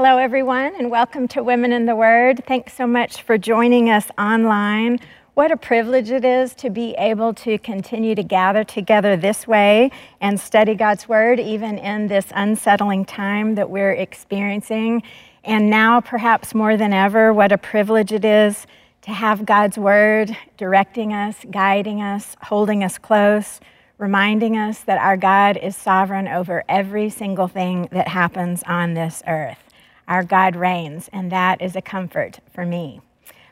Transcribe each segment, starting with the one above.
Hello, everyone, and welcome to Women in the Word. Thanks so much for joining us online. What a privilege it is to be able to continue to gather together this way and study God's Word, even in this unsettling time that we're experiencing. And now, perhaps more than ever, what a privilege it is to have God's Word directing us, guiding us, holding us close, reminding us that our God is sovereign over every single thing that happens on this earth. Our God reigns, and that is a comfort for me.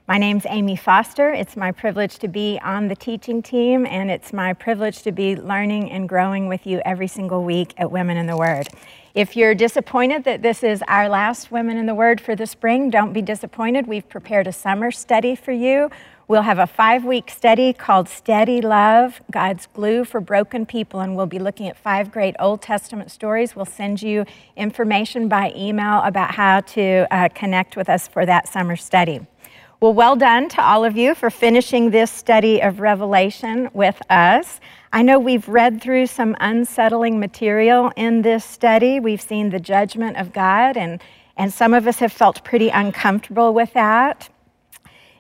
My name's Amy Foster. It's my privilege to be on the teaching team, and it's my privilege to be learning and growing with you every single week at Women in the Word. If you're disappointed that this is our last Women in the Word for the spring, don't be disappointed. We've prepared a summer study for you We'll have a five week study called Steady Love God's Glue for Broken People, and we'll be looking at five great Old Testament stories. We'll send you information by email about how to uh, connect with us for that summer study. Well, well done to all of you for finishing this study of Revelation with us. I know we've read through some unsettling material in this study. We've seen the judgment of God, and, and some of us have felt pretty uncomfortable with that.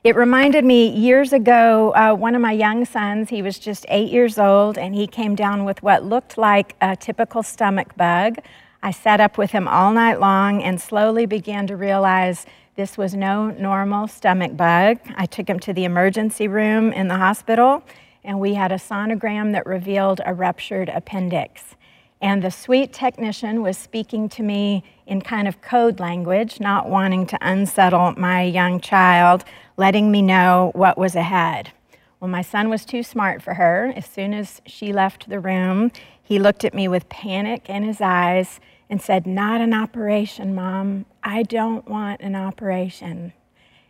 It reminded me years ago, uh, one of my young sons, he was just eight years old, and he came down with what looked like a typical stomach bug. I sat up with him all night long and slowly began to realize this was no normal stomach bug. I took him to the emergency room in the hospital, and we had a sonogram that revealed a ruptured appendix. And the sweet technician was speaking to me in kind of code language, not wanting to unsettle my young child, letting me know what was ahead. Well, my son was too smart for her. As soon as she left the room, he looked at me with panic in his eyes and said, Not an operation, Mom. I don't want an operation.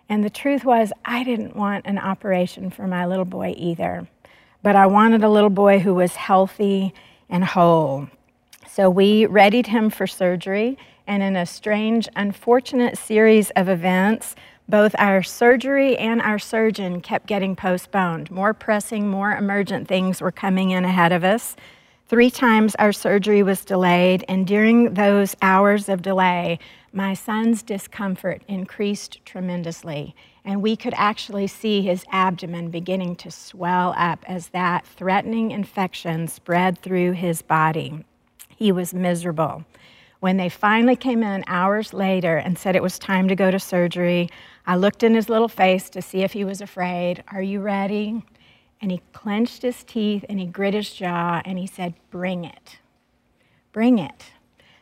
And the truth was, I didn't want an operation for my little boy either. But I wanted a little boy who was healthy and whole. So we readied him for surgery, and in a strange, unfortunate series of events, both our surgery and our surgeon kept getting postponed. More pressing, more emergent things were coming in ahead of us. Three times our surgery was delayed, and during those hours of delay, my son's discomfort increased tremendously. And we could actually see his abdomen beginning to swell up as that threatening infection spread through his body. He was miserable. When they finally came in hours later and said it was time to go to surgery, I looked in his little face to see if he was afraid. Are you ready? And he clenched his teeth and he grit his jaw and he said, Bring it. Bring it.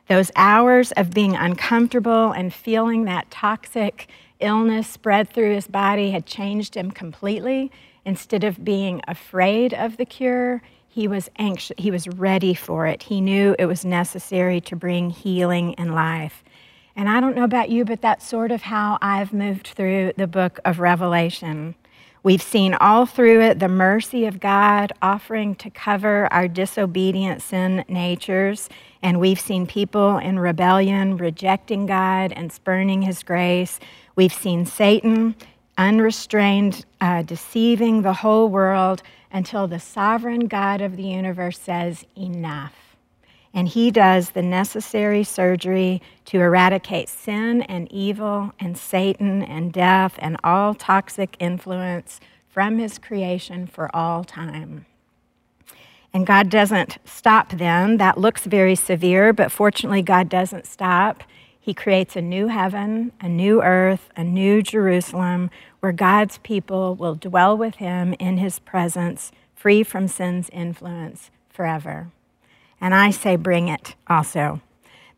Those hours of being uncomfortable and feeling that toxic illness spread through his body had changed him completely. Instead of being afraid of the cure, he was anxious, he was ready for it. He knew it was necessary to bring healing and life. And I don't know about you, but that's sort of how I've moved through the book of Revelation. We've seen all through it the mercy of God offering to cover our disobedient sin natures. And we've seen people in rebellion rejecting God and spurning his grace. We've seen Satan unrestrained, uh, deceiving the whole world until the sovereign God of the universe says, Enough. And he does the necessary surgery to eradicate sin and evil and Satan and death and all toxic influence from his creation for all time. And God doesn't stop then. That looks very severe, but fortunately, God doesn't stop. He creates a new heaven, a new earth, a new Jerusalem where God's people will dwell with him in his presence, free from sin's influence forever. And I say, bring it also.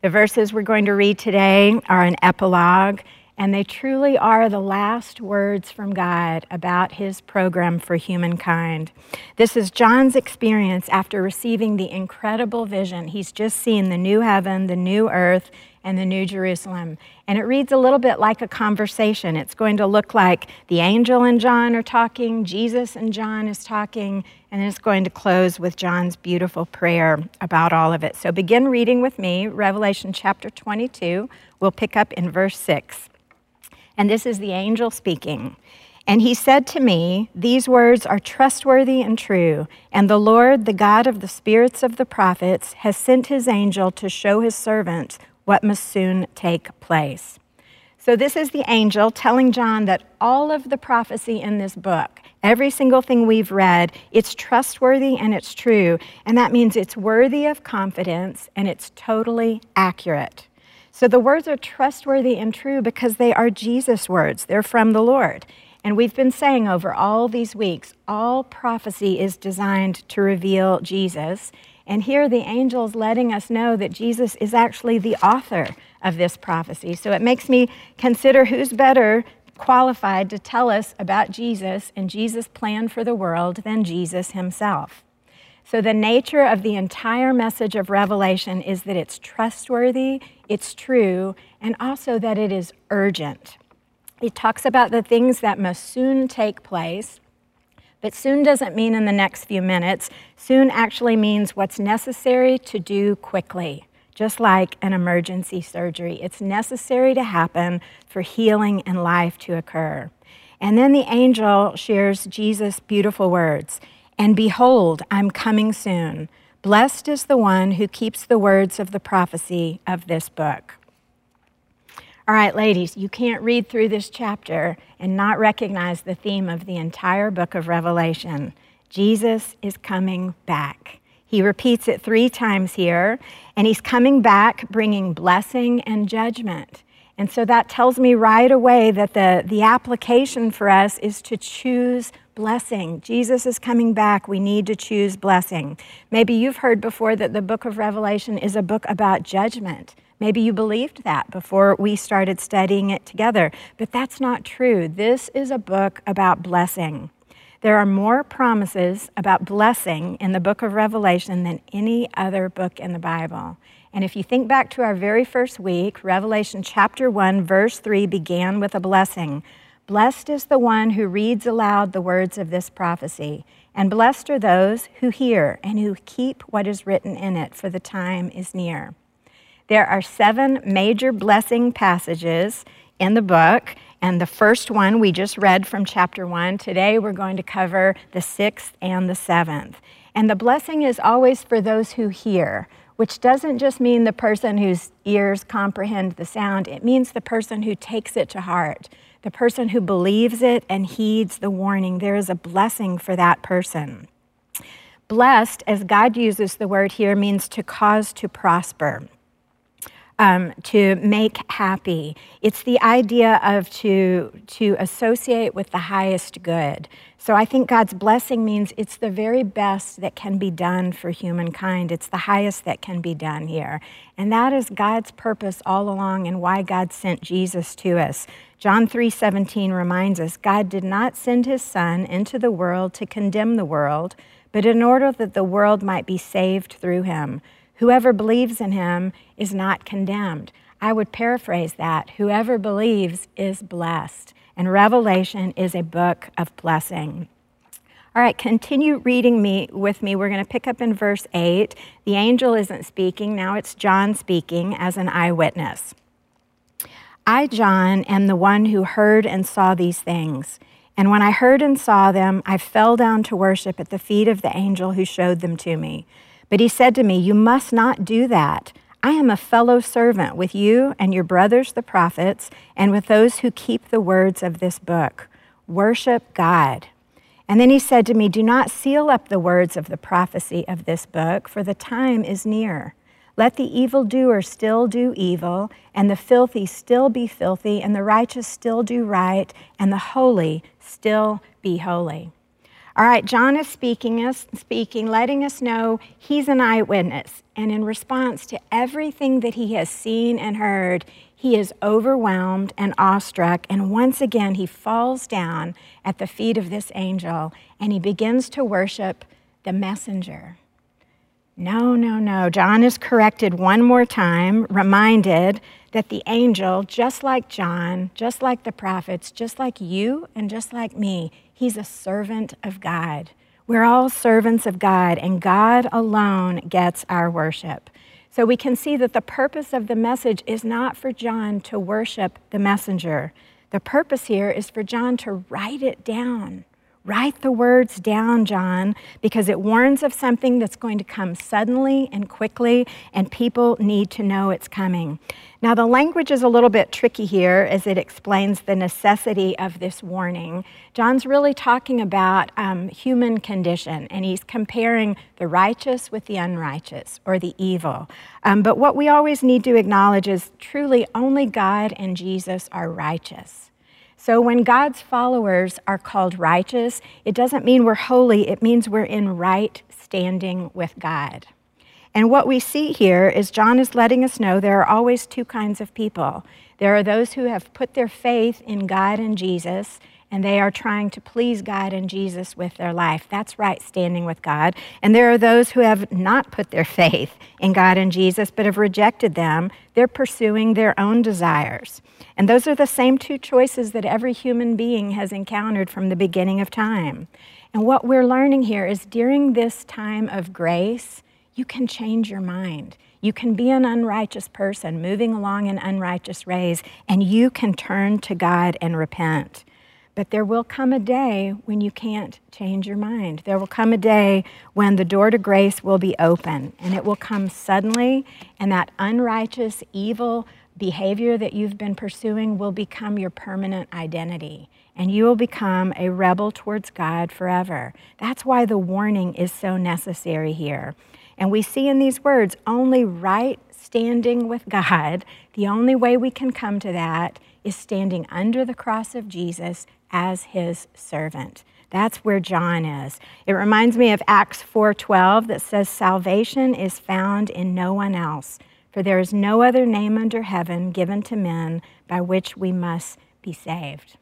The verses we're going to read today are an epilogue, and they truly are the last words from God about his program for humankind. This is John's experience after receiving the incredible vision. He's just seen the new heaven, the new earth, and the New Jerusalem. And it reads a little bit like a conversation. It's going to look like the angel and John are talking, Jesus and John is talking, and then it's going to close with John's beautiful prayer about all of it. So begin reading with me, Revelation chapter 22. We'll pick up in verse 6. And this is the angel speaking. And he said to me, These words are trustworthy and true. And the Lord, the God of the spirits of the prophets, has sent his angel to show his servants what must soon take place. So, this is the angel telling John that all of the prophecy in this book, every single thing we've read, it's trustworthy and it's true. And that means it's worthy of confidence and it's totally accurate. So, the words are trustworthy and true because they are Jesus' words, they're from the Lord. And we've been saying over all these weeks, all prophecy is designed to reveal Jesus. And here the angel's letting us know that Jesus is actually the author of this prophecy. So it makes me consider who's better qualified to tell us about Jesus and Jesus' plan for the world than Jesus himself. So, the nature of the entire message of Revelation is that it's trustworthy, it's true, and also that it is urgent. It talks about the things that must soon take place, but soon doesn't mean in the next few minutes. Soon actually means what's necessary to do quickly just like an emergency surgery. It's necessary to happen for healing and life to occur. And then the angel shares Jesus' beautiful words And behold, I'm coming soon. Blessed is the one who keeps the words of the prophecy of this book. All right, ladies, you can't read through this chapter and not recognize the theme of the entire book of Revelation. Jesus is coming back. He repeats it three times here, and he's coming back bringing blessing and judgment. And so that tells me right away that the, the application for us is to choose blessing. Jesus is coming back. We need to choose blessing. Maybe you've heard before that the book of Revelation is a book about judgment. Maybe you believed that before we started studying it together, but that's not true. This is a book about blessing. There are more promises about blessing in the book of Revelation than any other book in the Bible. And if you think back to our very first week, Revelation chapter 1, verse 3 began with a blessing. Blessed is the one who reads aloud the words of this prophecy, and blessed are those who hear and who keep what is written in it, for the time is near. There are seven major blessing passages in the book, and the first one we just read from chapter one. Today we're going to cover the sixth and the seventh. And the blessing is always for those who hear, which doesn't just mean the person whose ears comprehend the sound, it means the person who takes it to heart, the person who believes it and heeds the warning. There is a blessing for that person. Blessed, as God uses the word here, means to cause to prosper um, to make happy. It's the idea of to, to associate with the highest good. So I think God's blessing means it's the very best that can be done for humankind. It's the highest that can be done here. And that is God's purpose all along and why God sent Jesus to us. John 3:17 reminds us God did not send his son into the world to condemn the world, but in order that the world might be saved through him. Whoever believes in him is not condemned. I would paraphrase that. Whoever believes is blessed. And Revelation is a book of blessing. All right, continue reading me with me. We're going to pick up in verse 8. The angel isn't speaking, now it's John speaking as an eyewitness. I, John, am the one who heard and saw these things. And when I heard and saw them, I fell down to worship at the feet of the angel who showed them to me. But he said to me, You must not do that. I am a fellow servant with you and your brothers, the prophets, and with those who keep the words of this book. Worship God. And then he said to me, Do not seal up the words of the prophecy of this book, for the time is near. Let the evildoer still do evil, and the filthy still be filthy, and the righteous still do right, and the holy still be holy. All right, John is speaking us speaking, letting us know he's an eyewitness. And in response to everything that he has seen and heard, he is overwhelmed and awestruck. And once again, he falls down at the feet of this angel and he begins to worship the messenger. No, no, no. John is corrected one more time, reminded that the angel, just like John, just like the prophets, just like you and just like me, he's a servant of God. We're all servants of God, and God alone gets our worship. So we can see that the purpose of the message is not for John to worship the messenger. The purpose here is for John to write it down Write the words down, John, because it warns of something that's going to come suddenly and quickly, and people need to know it's coming. Now, the language is a little bit tricky here as it explains the necessity of this warning. John's really talking about um, human condition, and he's comparing the righteous with the unrighteous or the evil. Um, but what we always need to acknowledge is truly only God and Jesus are righteous. So when God's followers are called righteous, it doesn't mean we're holy, it means we're in right standing with God. And what we see here is John is letting us know there are always two kinds of people. There are those who have put their faith in God and Jesus, and they are trying to please God and Jesus with their life. That's right standing with God. And there are those who have not put their faith in God and Jesus, but have rejected them. They're pursuing their own desires. And those are the same two choices that every human being has encountered from the beginning of time. And what we're learning here is during this time of grace, you can change your mind. You can be an unrighteous person moving along an unrighteous ways, and you can turn to God and repent. But there will come a day when you can't change your mind. There will come a day when the door to grace will be open, and it will come suddenly, and that unrighteous, evil behavior that you've been pursuing will become your permanent identity, and you will become a rebel towards God forever. That's why the warning is so necessary here. And we see in these words only right standing with God, the only way we can come to that is standing under the cross of Jesus as his servant. That's where John is. It reminds me of Acts 4:12 that says salvation is found in no one else, for there is no other name under heaven given to men by which we must be saved.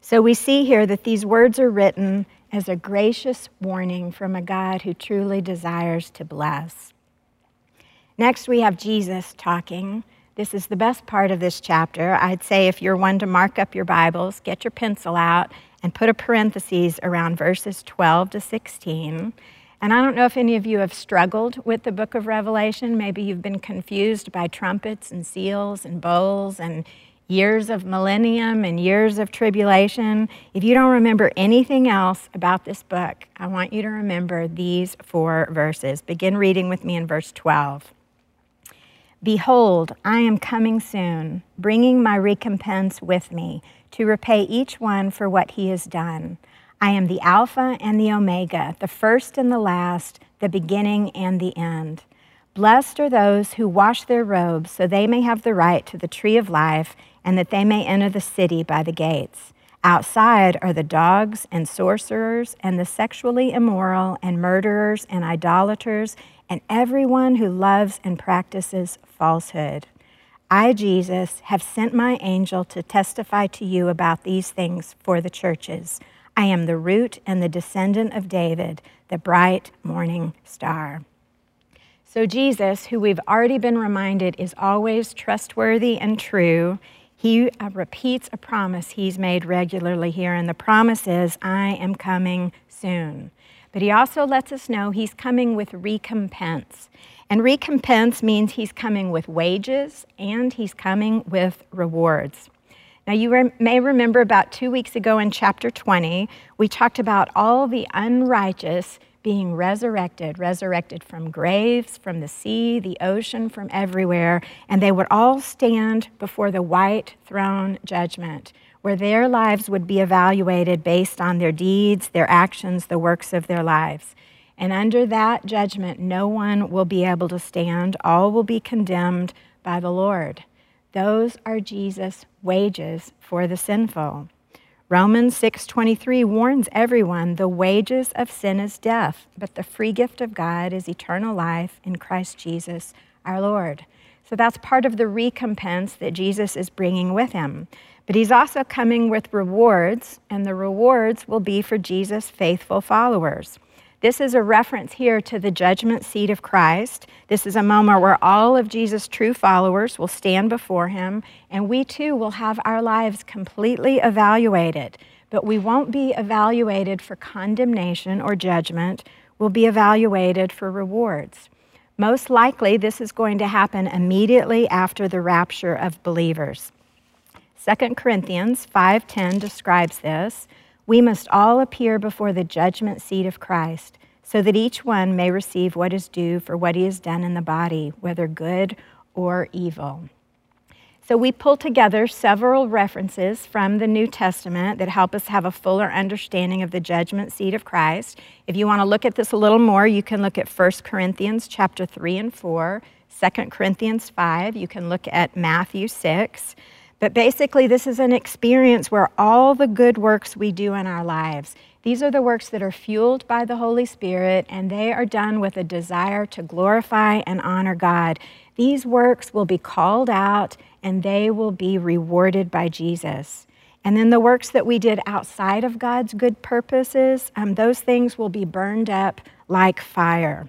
So we see here that these words are written as a gracious warning from a God who truly desires to bless. Next, we have Jesus talking. This is the best part of this chapter. I'd say if you're one to mark up your Bibles, get your pencil out and put a parenthesis around verses 12 to 16. And I don't know if any of you have struggled with the book of Revelation. Maybe you've been confused by trumpets and seals and bowls and years of millennium and years of tribulation. If you don't remember anything else about this book, I want you to remember these four verses. Begin reading with me in verse 12. Behold, I am coming soon, bringing my recompense with me to repay each one for what he has done. I am the Alpha and the Omega, the first and the last, the beginning and the end. Blessed are those who wash their robes so they may have the right to the tree of life and that they may enter the city by the gates. Outside are the dogs and sorcerers and the sexually immoral and murderers and idolaters and everyone who loves and practices falsehood. I, Jesus, have sent my angel to testify to you about these things for the churches. I am the root and the descendant of David, the bright morning star. So, Jesus, who we've already been reminded is always trustworthy and true, he uh, repeats a promise he's made regularly here, and the promise is, I am coming soon. But he also lets us know he's coming with recompense. And recompense means he's coming with wages and he's coming with rewards. Now, you re- may remember about two weeks ago in chapter 20, we talked about all the unrighteous being resurrected, resurrected from graves, from the sea, the ocean, from everywhere, and they would all stand before the white throne judgment where their lives would be evaluated based on their deeds, their actions, the works of their lives. And under that judgment, no one will be able to stand. All will be condemned by the Lord. Those are Jesus' wages for the sinful. Romans 6:23 warns everyone the wages of sin is death, but the free gift of God is eternal life in Christ Jesus our Lord. So that's part of the recompense that Jesus is bringing with him. But he's also coming with rewards, and the rewards will be for Jesus' faithful followers. This is a reference here to the judgment seat of Christ. This is a moment where all of Jesus' true followers will stand before him, and we too will have our lives completely evaluated. But we won't be evaluated for condemnation or judgment, we'll be evaluated for rewards. Most likely, this is going to happen immediately after the rapture of believers. 2 Corinthians 5:10 describes this. we must all appear before the judgment seat of Christ, so that each one may receive what is due for what he has done in the body, whether good or evil. So, we pull together several references from the New Testament that help us have a fuller understanding of the judgment seat of Christ. If you want to look at this a little more, you can look at 1 Corinthians chapter 3 and 4, 2 Corinthians 5, you can look at Matthew 6. But basically, this is an experience where all the good works we do in our lives, these are the works that are fueled by the Holy Spirit, and they are done with a desire to glorify and honor God. These works will be called out and they will be rewarded by Jesus. And then the works that we did outside of God's good purposes, um, those things will be burned up like fire.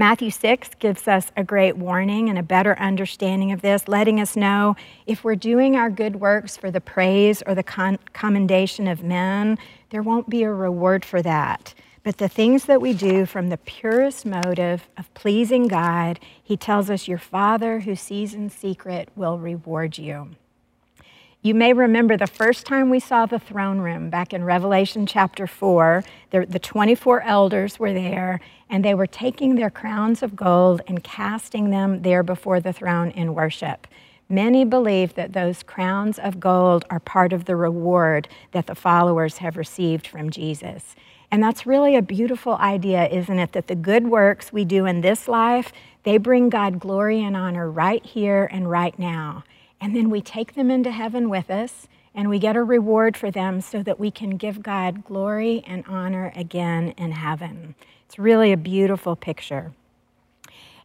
Matthew 6 gives us a great warning and a better understanding of this, letting us know if we're doing our good works for the praise or the con- commendation of men, there won't be a reward for that. But the things that we do from the purest motive of pleasing God, He tells us, Your Father who sees in secret will reward you. You may remember the first time we saw the throne room back in Revelation chapter 4. The, the 24 elders were there, and they were taking their crowns of gold and casting them there before the throne in worship. Many believe that those crowns of gold are part of the reward that the followers have received from Jesus. And that's really a beautiful idea, isn't it? That the good works we do in this life, they bring God glory and honor right here and right now. And then we take them into heaven with us and we get a reward for them so that we can give God glory and honor again in heaven. It's really a beautiful picture.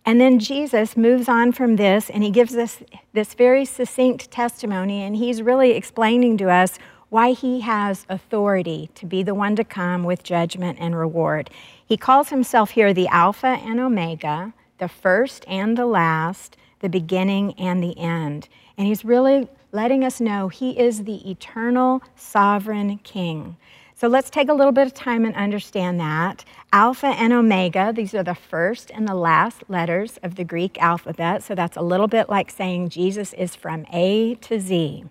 And then Jesus moves on from this and he gives us this very succinct testimony, and he's really explaining to us why he has authority to be the one to come with judgment and reward. He calls himself here the Alpha and Omega, the first and the last, the beginning and the end. And he's really letting us know he is the eternal sovereign king. So let's take a little bit of time and understand that. Alpha and Omega, these are the first and the last letters of the Greek alphabet. So that's a little bit like saying Jesus is from A to Z.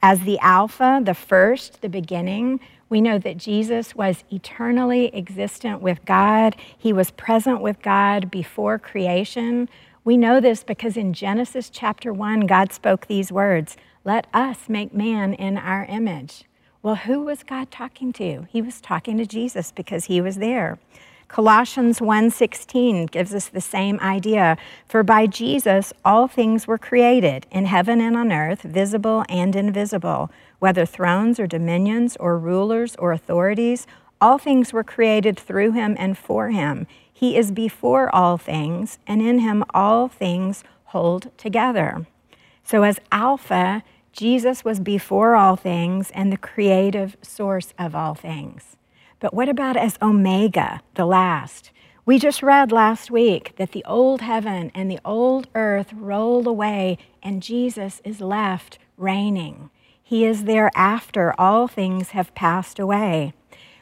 As the Alpha, the first, the beginning, we know that Jesus was eternally existent with God. He was present with God before creation. We know this because in Genesis chapter 1, God spoke these words Let us make man in our image. Well, who was God talking to? He was talking to Jesus because he was there. Colossians 1:16 gives us the same idea, for by Jesus all things were created in heaven and on earth, visible and invisible, whether thrones or dominions or rulers or authorities, all things were created through him and for him. He is before all things, and in him all things hold together. So, as Alpha, Jesus was before all things and the creative source of all things. But what about as Omega, the last? We just read last week that the old heaven and the old earth rolled away and Jesus is left reigning. He is there after all things have passed away.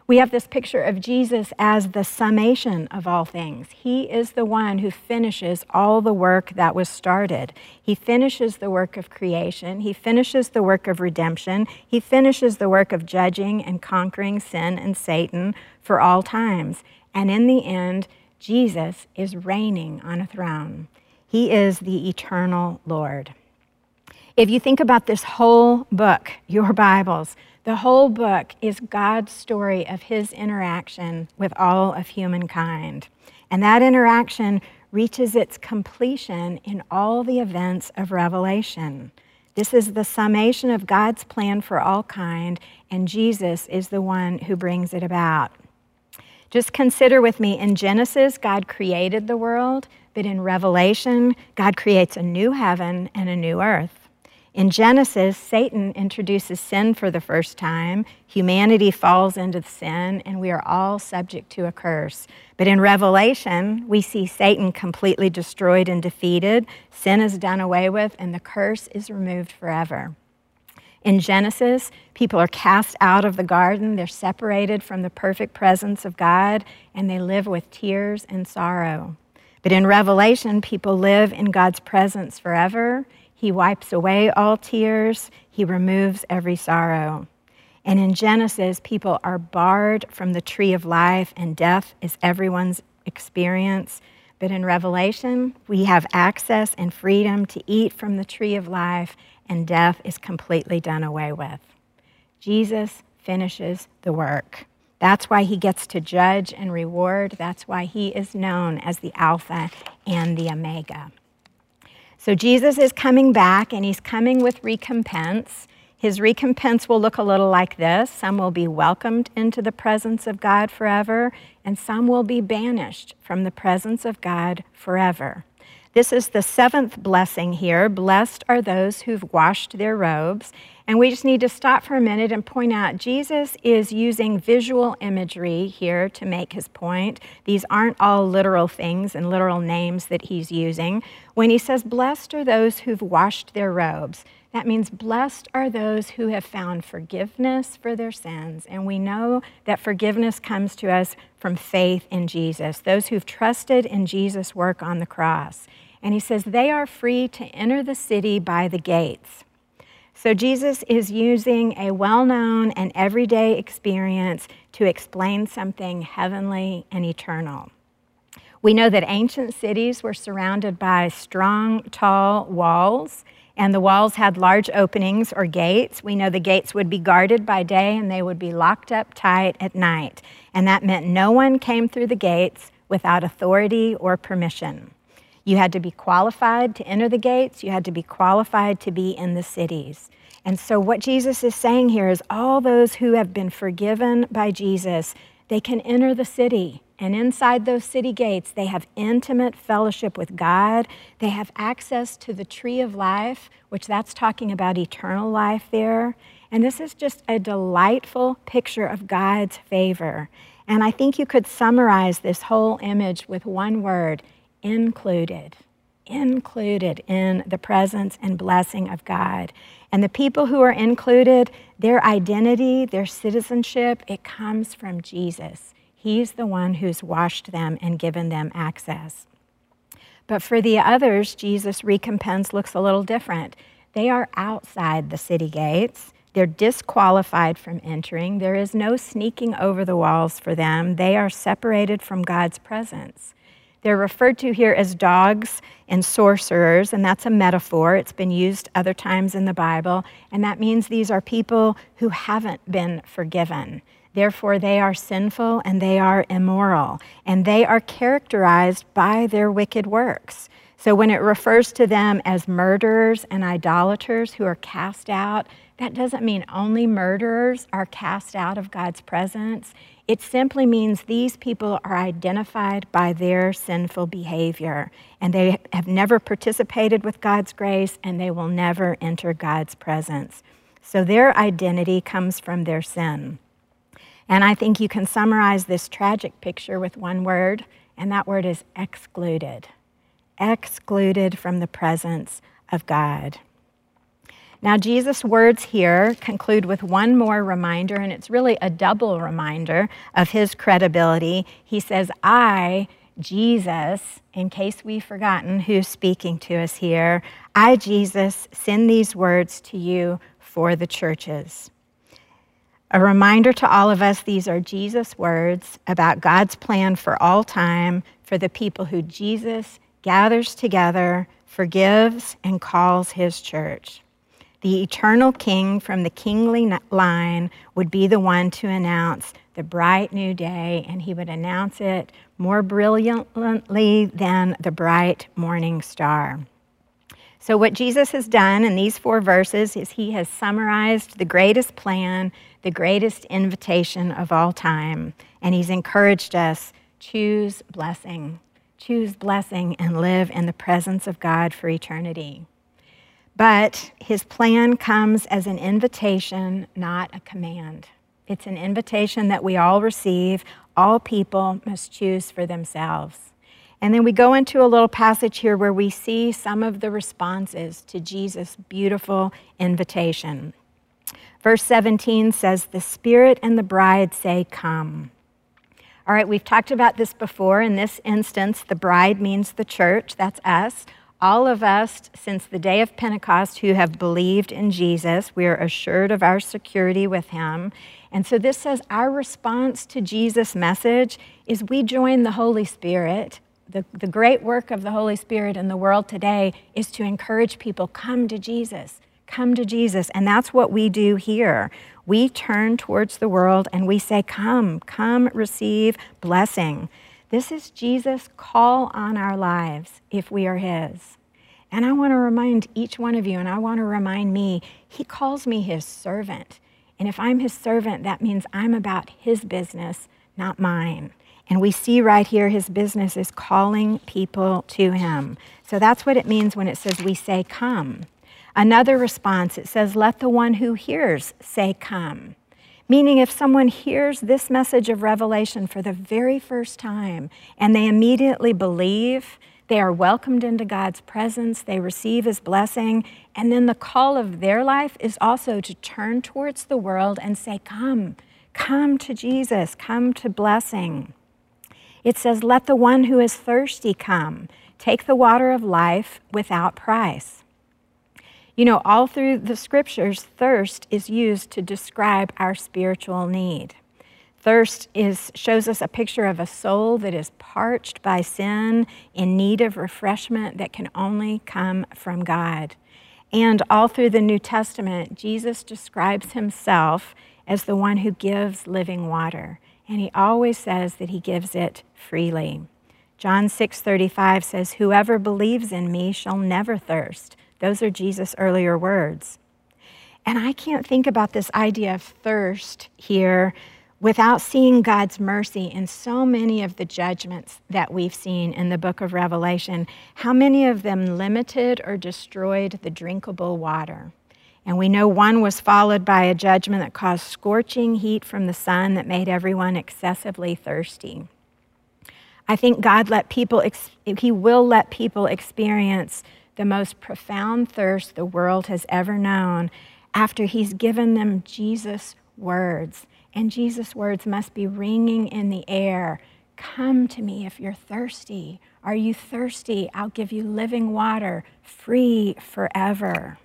We have this picture of Jesus as the summation of all things. He is the one who finishes all the work that was started. He finishes the work of creation, He finishes the work of redemption, He finishes the work of judging and conquering sin and Satan for all times. And in the end, Jesus is reigning on a throne. He is the eternal Lord. If you think about this whole book, your Bibles, the whole book is God's story of his interaction with all of humankind. And that interaction reaches its completion in all the events of Revelation. This is the summation of God's plan for all kind, and Jesus is the one who brings it about. Just consider with me in Genesis, God created the world, but in Revelation, God creates a new heaven and a new earth. In Genesis, Satan introduces sin for the first time. Humanity falls into sin, and we are all subject to a curse. But in Revelation, we see Satan completely destroyed and defeated. Sin is done away with, and the curse is removed forever. In Genesis, people are cast out of the garden, they're separated from the perfect presence of God, and they live with tears and sorrow. But in Revelation, people live in God's presence forever he wipes away all tears, He removes every sorrow. And in Genesis, people are barred from the tree of life, and death is everyone's experience. But in Revelation, we have access and freedom to eat from the tree of life, and death is completely done away with. Jesus finishes the work. That's why he gets to judge and reward. That's why he is known as the Alpha and the Omega. So Jesus is coming back, and he's coming with recompense. His recompense will look a little like this some will be welcomed into the presence of God forever, and some will be banished from the presence of God forever. This is the seventh blessing here. Blessed are those who've washed their robes. And we just need to stop for a minute and point out Jesus is using visual imagery here to make his point. These aren't all literal things and literal names that he's using. When he says, Blessed are those who've washed their robes, that means blessed are those who have found forgiveness for their sins. And we know that forgiveness comes to us from faith in Jesus, those who've trusted in Jesus' work on the cross. And he says they are free to enter the city by the gates. So Jesus is using a well known and everyday experience to explain something heavenly and eternal. We know that ancient cities were surrounded by strong, tall walls and the walls had large openings or gates. We know the gates would be guarded by day and they would be locked up tight at night. And that meant no one came through the gates without authority or permission. You had to be qualified to enter the gates, you had to be qualified to be in the cities. And so, what Jesus is saying here is all those who have been forgiven by Jesus, they can enter the city. And inside those city gates, they have intimate fellowship with God. They have access to the tree of life, which that's talking about eternal life there. And this is just a delightful picture of God's favor. And I think you could summarize this whole image with one word included. Included in the presence and blessing of God. And the people who are included, their identity, their citizenship, it comes from Jesus. He's the one who's washed them and given them access. But for the others, Jesus' recompense looks a little different. They are outside the city gates. They're disqualified from entering. There is no sneaking over the walls for them. They are separated from God's presence. They're referred to here as dogs and sorcerers, and that's a metaphor. It's been used other times in the Bible, and that means these are people who haven't been forgiven. Therefore, they are sinful and they are immoral, and they are characterized by their wicked works. So, when it refers to them as murderers and idolaters who are cast out, that doesn't mean only murderers are cast out of God's presence. It simply means these people are identified by their sinful behavior, and they have never participated with God's grace, and they will never enter God's presence. So, their identity comes from their sin. And I think you can summarize this tragic picture with one word, and that word is excluded. Excluded from the presence of God. Now, Jesus' words here conclude with one more reminder, and it's really a double reminder of his credibility. He says, I, Jesus, in case we've forgotten who's speaking to us here, I, Jesus, send these words to you for the churches. A reminder to all of us these are Jesus' words about God's plan for all time for the people who Jesus gathers together, forgives, and calls his church. The eternal king from the kingly line would be the one to announce the bright new day, and he would announce it more brilliantly than the bright morning star. So, what Jesus has done in these four verses is he has summarized the greatest plan, the greatest invitation of all time, and he's encouraged us choose blessing. Choose blessing and live in the presence of God for eternity. But his plan comes as an invitation, not a command. It's an invitation that we all receive. All people must choose for themselves. And then we go into a little passage here where we see some of the responses to Jesus' beautiful invitation. Verse 17 says, The Spirit and the bride say, Come. All right, we've talked about this before. In this instance, the bride means the church, that's us. All of us, since the day of Pentecost, who have believed in Jesus, we are assured of our security with him. And so this says our response to Jesus' message is we join the Holy Spirit. The, the great work of the Holy Spirit in the world today is to encourage people come to Jesus, come to Jesus. And that's what we do here. We turn towards the world and we say, Come, come, receive blessing. This is Jesus' call on our lives if we are His. And I want to remind each one of you, and I want to remind me, He calls me His servant. And if I'm His servant, that means I'm about His business, not mine. And we see right here His business is calling people to Him. So that's what it means when it says we say, Come. Another response, it says, Let the one who hears say, Come. Meaning, if someone hears this message of revelation for the very first time and they immediately believe, they are welcomed into God's presence, they receive His blessing, and then the call of their life is also to turn towards the world and say, Come, come to Jesus, come to blessing. It says, Let the one who is thirsty come, take the water of life without price. You know, all through the scriptures, thirst is used to describe our spiritual need. Thirst is, shows us a picture of a soul that is parched by sin, in need of refreshment that can only come from God. And all through the New Testament, Jesus describes himself as the one who gives living water. And he always says that he gives it freely. John 6:35 says, "Whoever believes in me shall never thirst." Those are Jesus' earlier words. And I can't think about this idea of thirst here without seeing God's mercy in so many of the judgments that we've seen in the book of Revelation. How many of them limited or destroyed the drinkable water? And we know one was followed by a judgment that caused scorching heat from the sun that made everyone excessively thirsty. I think God let people, He will let people experience the most profound thirst the world has ever known after he's given them Jesus' words. And Jesus' words must be ringing in the air Come to me if you're thirsty. Are you thirsty? I'll give you living water, free forever.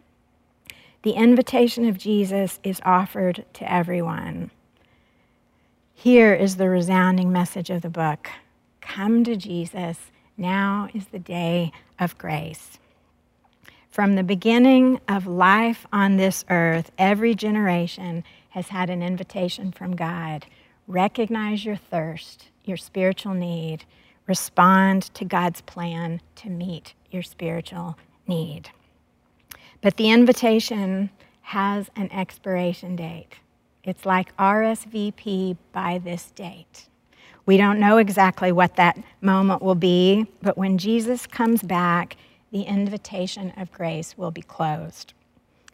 The invitation of Jesus is offered to everyone. Here is the resounding message of the book Come to Jesus. Now is the day of grace. From the beginning of life on this earth, every generation has had an invitation from God. Recognize your thirst, your spiritual need. Respond to God's plan to meet your spiritual need. But the invitation has an expiration date. It's like RSVP by this date. We don't know exactly what that moment will be, but when Jesus comes back, the invitation of grace will be closed.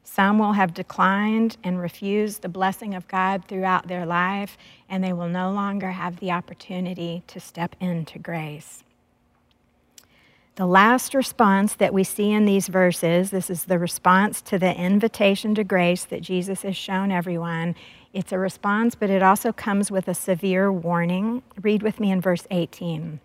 Some will have declined and refused the blessing of God throughout their life, and they will no longer have the opportunity to step into grace. The last response that we see in these verses, this is the response to the invitation to grace that Jesus has shown everyone. It's a response, but it also comes with a severe warning. Read with me in verse 18.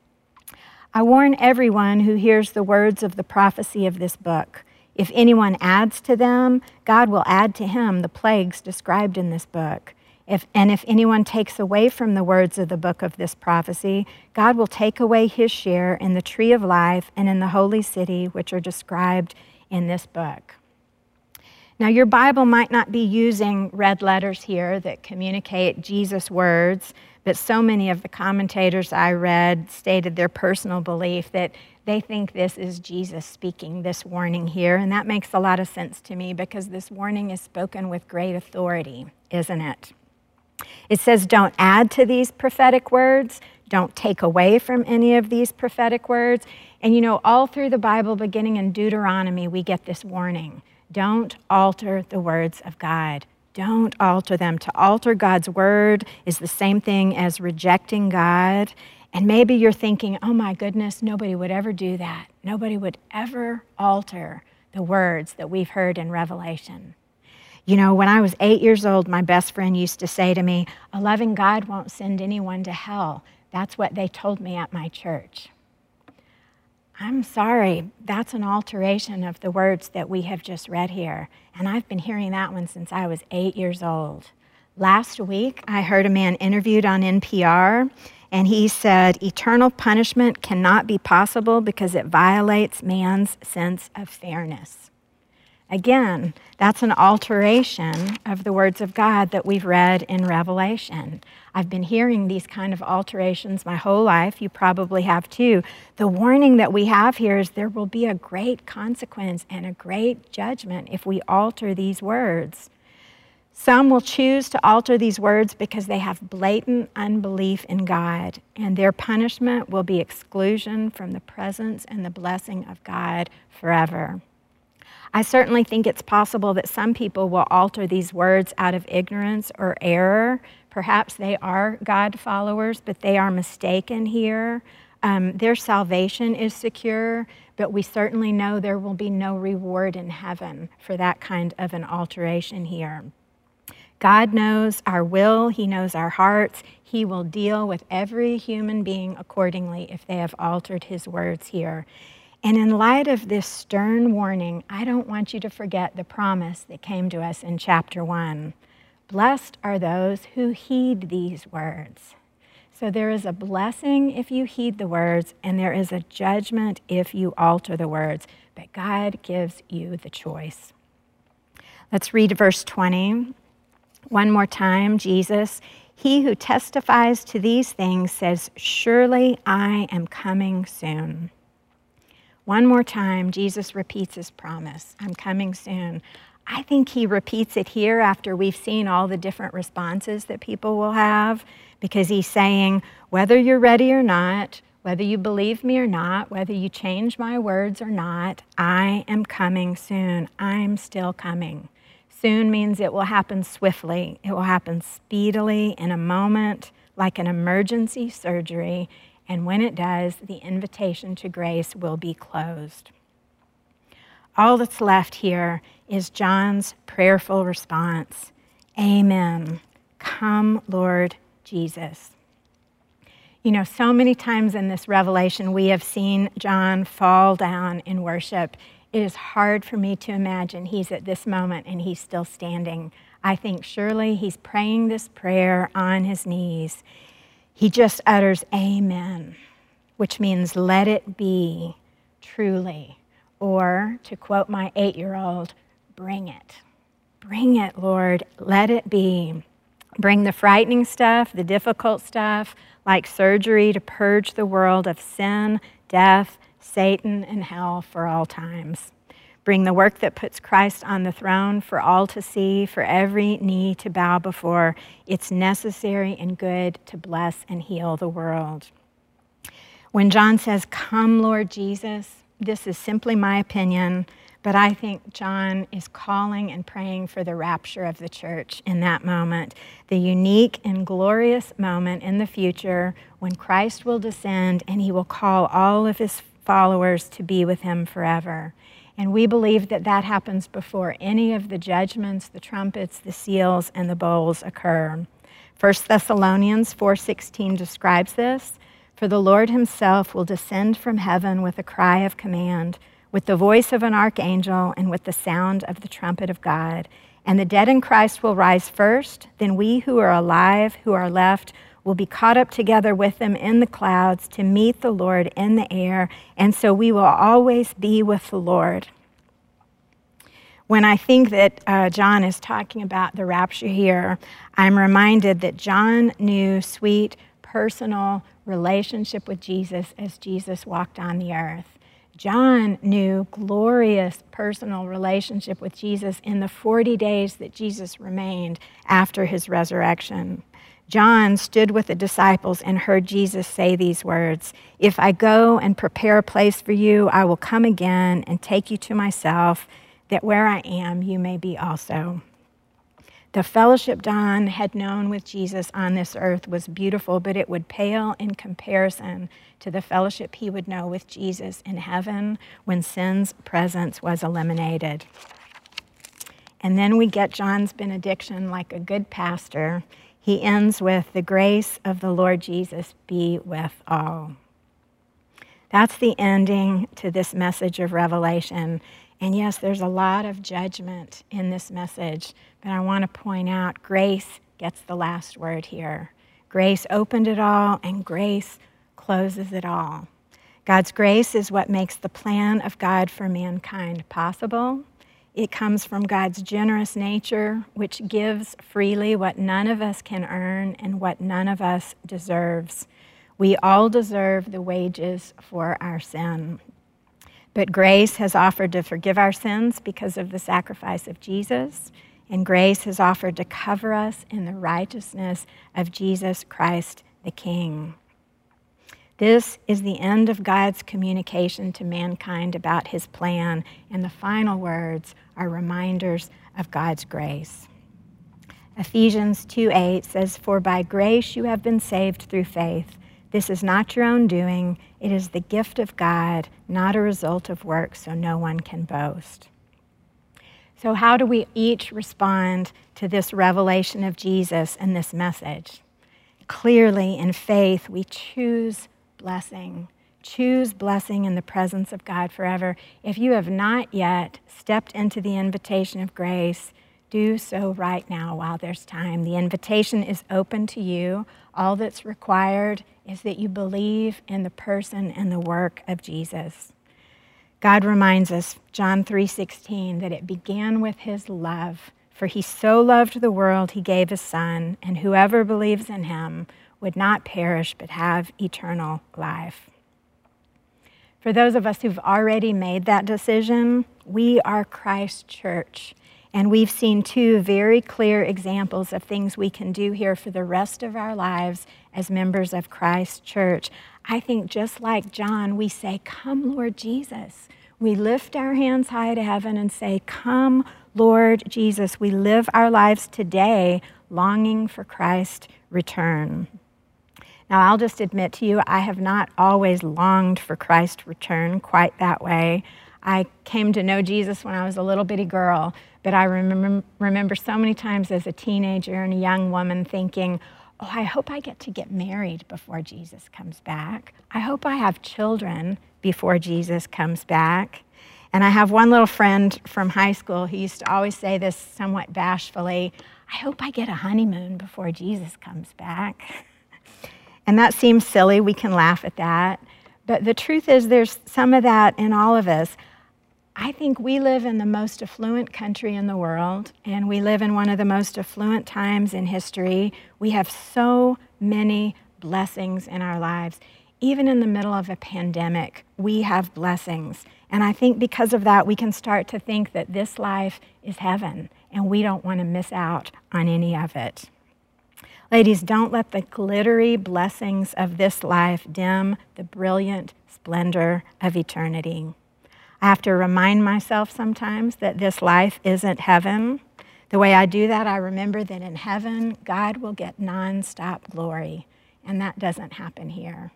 I warn everyone who hears the words of the prophecy of this book. If anyone adds to them, God will add to him the plagues described in this book. If, and if anyone takes away from the words of the book of this prophecy, God will take away his share in the tree of life and in the holy city, which are described in this book. Now, your Bible might not be using red letters here that communicate Jesus' words, but so many of the commentators I read stated their personal belief that they think this is Jesus speaking this warning here. And that makes a lot of sense to me because this warning is spoken with great authority, isn't it? It says, don't add to these prophetic words, don't take away from any of these prophetic words. And you know, all through the Bible, beginning in Deuteronomy, we get this warning don't alter the words of God. Don't alter them. To alter God's word is the same thing as rejecting God. And maybe you're thinking, oh my goodness, nobody would ever do that. Nobody would ever alter the words that we've heard in Revelation. You know, when I was eight years old, my best friend used to say to me, A loving God won't send anyone to hell. That's what they told me at my church. I'm sorry, that's an alteration of the words that we have just read here. And I've been hearing that one since I was eight years old. Last week, I heard a man interviewed on NPR, and he said, Eternal punishment cannot be possible because it violates man's sense of fairness. Again, that's an alteration of the words of God that we've read in Revelation. I've been hearing these kind of alterations my whole life. You probably have too. The warning that we have here is there will be a great consequence and a great judgment if we alter these words. Some will choose to alter these words because they have blatant unbelief in God, and their punishment will be exclusion from the presence and the blessing of God forever. I certainly think it's possible that some people will alter these words out of ignorance or error. Perhaps they are God followers, but they are mistaken here. Um, their salvation is secure, but we certainly know there will be no reward in heaven for that kind of an alteration here. God knows our will, He knows our hearts. He will deal with every human being accordingly if they have altered His words here. And in light of this stern warning, I don't want you to forget the promise that came to us in chapter 1. Blessed are those who heed these words. So there is a blessing if you heed the words, and there is a judgment if you alter the words. But God gives you the choice. Let's read verse 20. One more time, Jesus. He who testifies to these things says, Surely I am coming soon. One more time, Jesus repeats his promise I'm coming soon. I think he repeats it here after we've seen all the different responses that people will have because he's saying, whether you're ready or not, whether you believe me or not, whether you change my words or not, I am coming soon. I'm still coming. Soon means it will happen swiftly, it will happen speedily in a moment, like an emergency surgery. And when it does, the invitation to grace will be closed. All that's left here is John's prayerful response Amen. Come, Lord Jesus. You know, so many times in this revelation, we have seen John fall down in worship. It is hard for me to imagine he's at this moment and he's still standing. I think surely he's praying this prayer on his knees he just utters amen, which means let it be truly. Or to quote my eight year old, bring it. Bring it, Lord. Let it be. Bring the frightening stuff, the difficult stuff, like surgery to purge the world of sin, death, Satan, and hell for all times. Bring the work that puts Christ on the throne for all to see, for every knee to bow before. It's necessary and good to bless and heal the world. When John says, Come, Lord Jesus, this is simply my opinion, but I think John is calling and praying for the rapture of the church in that moment, the unique and glorious moment in the future when Christ will descend and he will call all of his followers to be with him forever. And we believe that that happens before any of the judgments, the trumpets, the seals, and the bowls occur. 1 Thessalonians 4:16 describes this, for the Lord himself will descend from heaven with a cry of command, with the voice of an archangel and with the sound of the trumpet of God, and the dead in Christ will rise first, then we who are alive, who are left, will be caught up together with them in the clouds to meet the Lord in the air, and so we will always be with the Lord. When I think that uh, John is talking about the rapture here, I'm reminded that John knew sweet personal relationship with Jesus as Jesus walked on the earth. John knew glorious personal relationship with Jesus in the 40 days that Jesus remained after his resurrection. John stood with the disciples and heard Jesus say these words If I go and prepare a place for you, I will come again and take you to myself, that where I am, you may be also. The fellowship John had known with Jesus on this earth was beautiful, but it would pale in comparison to the fellowship he would know with Jesus in heaven when sin's presence was eliminated. And then we get John's benediction like a good pastor he ends with, The grace of the Lord Jesus be with all. That's the ending to this message of Revelation. And yes, there's a lot of judgment in this message, but I want to point out grace gets the last word here. Grace opened it all, and grace closes it all. God's grace is what makes the plan of God for mankind possible. It comes from God's generous nature, which gives freely what none of us can earn and what none of us deserves. We all deserve the wages for our sin. But grace has offered to forgive our sins because of the sacrifice of Jesus, and grace has offered to cover us in the righteousness of Jesus Christ the King. This is the end of God's communication to mankind about his plan, and the final words are reminders of God's grace. Ephesians 2:8 says, "For by grace you have been saved through faith. This is not your own doing, it is the gift of God, not a result of works, so no one can boast." So how do we each respond to this revelation of Jesus and this message? Clearly in faith we choose blessing. Choose blessing in the presence of God forever. If you have not yet stepped into the invitation of grace, do so right now while there's time. The invitation is open to you. All that's required is that you believe in the person and the work of Jesus. God reminds us, John 3:16, that it began with his love, for he so loved the world he gave his son, and whoever believes in him would not perish but have eternal life. For those of us who've already made that decision, we are Christ Church. And we've seen two very clear examples of things we can do here for the rest of our lives as members of Christ Church. I think just like John, we say, Come, Lord Jesus. We lift our hands high to heaven and say, Come, Lord Jesus. We live our lives today longing for Christ's return. Now, I'll just admit to you, I have not always longed for Christ's return quite that way. I came to know Jesus when I was a little bitty girl, but I remember, remember so many times as a teenager and a young woman thinking, oh, I hope I get to get married before Jesus comes back. I hope I have children before Jesus comes back. And I have one little friend from high school who used to always say this somewhat bashfully I hope I get a honeymoon before Jesus comes back. And that seems silly. We can laugh at that. But the truth is, there's some of that in all of us. I think we live in the most affluent country in the world, and we live in one of the most affluent times in history. We have so many blessings in our lives. Even in the middle of a pandemic, we have blessings. And I think because of that, we can start to think that this life is heaven, and we don't want to miss out on any of it. Ladies, don't let the glittery blessings of this life dim the brilliant splendor of eternity. I have to remind myself sometimes that this life isn't heaven. The way I do that, I remember that in heaven, God will get nonstop glory, and that doesn't happen here.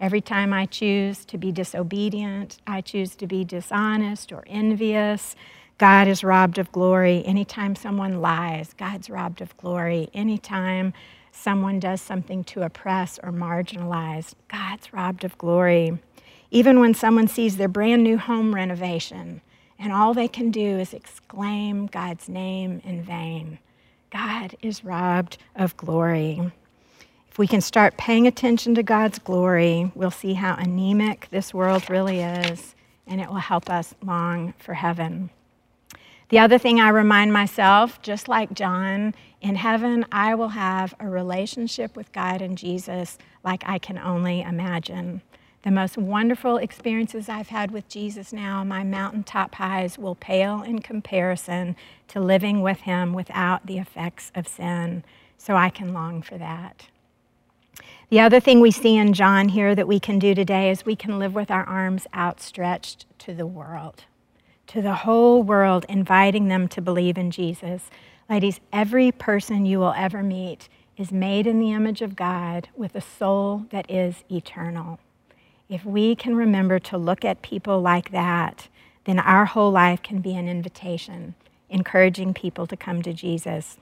Every time I choose to be disobedient, I choose to be dishonest or envious, God is robbed of glory. Anytime someone lies, God's robbed of glory. Anytime someone does something to oppress or marginalize, God's robbed of glory. Even when someone sees their brand new home renovation and all they can do is exclaim God's name in vain, God is robbed of glory. If we can start paying attention to God's glory, we'll see how anemic this world really is, and it will help us long for heaven. The other thing I remind myself, just like John, in heaven I will have a relationship with God and Jesus like I can only imagine. The most wonderful experiences I've had with Jesus now, my mountaintop highs, will pale in comparison to living with Him without the effects of sin. So I can long for that. The other thing we see in John here that we can do today is we can live with our arms outstretched to the world to the whole world, inviting them to believe in Jesus. Ladies, every person you will ever meet is made in the image of God with a soul that is eternal. If we can remember to look at people like that, then our whole life can be an invitation, encouraging people to come to Jesus.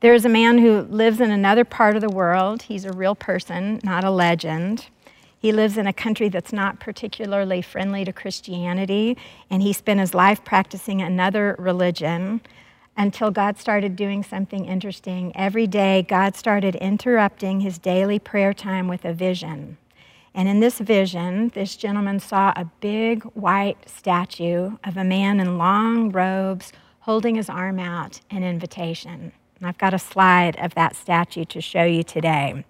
There is a man who lives in another part of the world. He's a real person, not a legend. He lives in a country that's not particularly friendly to Christianity, and he spent his life practicing another religion until God started doing something interesting. Every day, God started interrupting his daily prayer time with a vision. And in this vision, this gentleman saw a big white statue of a man in long robes holding his arm out, an invitation. And I've got a slide of that statue to show you today.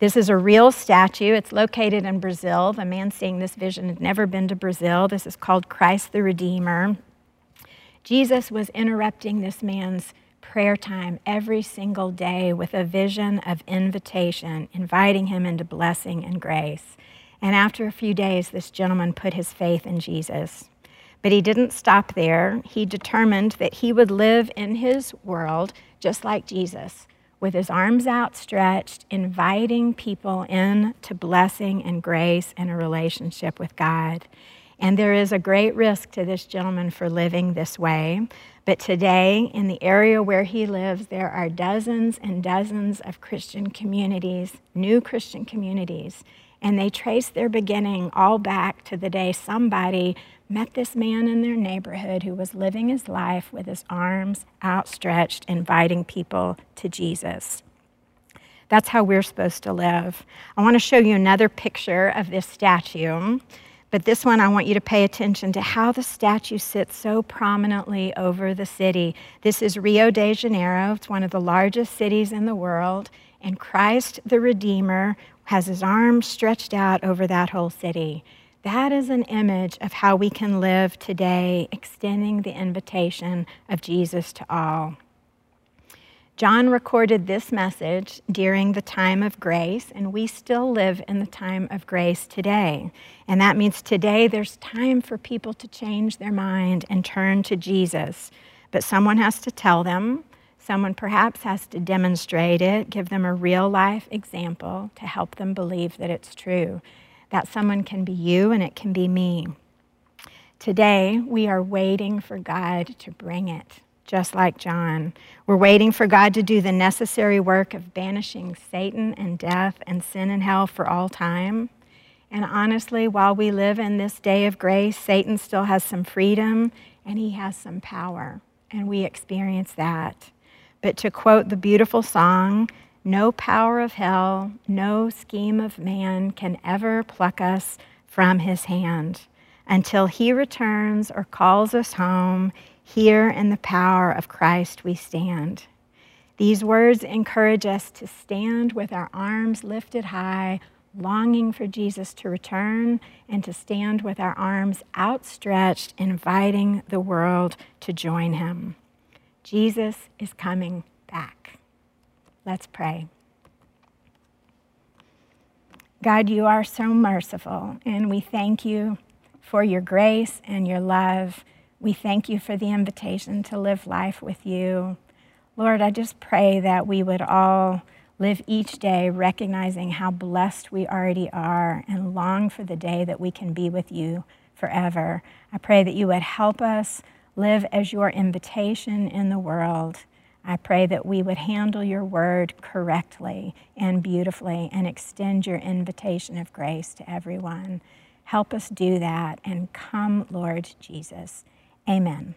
This is a real statue. It's located in Brazil. The man seeing this vision had never been to Brazil. This is called Christ the Redeemer. Jesus was interrupting this man's prayer time every single day with a vision of invitation, inviting him into blessing and grace. And after a few days, this gentleman put his faith in Jesus. But he didn't stop there. He determined that he would live in his world just like Jesus with his arms outstretched, inviting people in to blessing and grace and a relationship with God. And there is a great risk to this gentleman for living this way. But today, in the area where he lives, there are dozens and dozens of Christian communities, new Christian communities. And they trace their beginning all back to the day somebody met this man in their neighborhood who was living his life with his arms outstretched, inviting people to Jesus. That's how we're supposed to live. I want to show you another picture of this statue, but this one I want you to pay attention to how the statue sits so prominently over the city. This is Rio de Janeiro, it's one of the largest cities in the world, and Christ the Redeemer has his arms stretched out over that whole city. That is an image of how we can live today, extending the invitation of Jesus to all. John recorded this message during the time of grace, and we still live in the time of grace today. And that means today there's time for people to change their mind and turn to Jesus. But someone has to tell them, someone perhaps has to demonstrate it, give them a real life example to help them believe that it's true. That someone can be you and it can be me. Today, we are waiting for God to bring it, just like John. We're waiting for God to do the necessary work of banishing Satan and death and sin and hell for all time. And honestly, while we live in this day of grace, Satan still has some freedom and he has some power. And we experience that. But to quote the beautiful song, no power of hell, no scheme of man can ever pluck us from his hand. Until he returns or calls us home, here in the power of Christ we stand. These words encourage us to stand with our arms lifted high, longing for Jesus to return, and to stand with our arms outstretched, inviting the world to join him. Jesus is coming back. Let's pray. God, you are so merciful, and we thank you for your grace and your love. We thank you for the invitation to live life with you. Lord, I just pray that we would all live each day recognizing how blessed we already are and long for the day that we can be with you forever. I pray that you would help us live as your invitation in the world I pray that we would handle your word correctly and beautifully and extend your invitation of grace to everyone. Help us do that and come, Lord Jesus. Amen.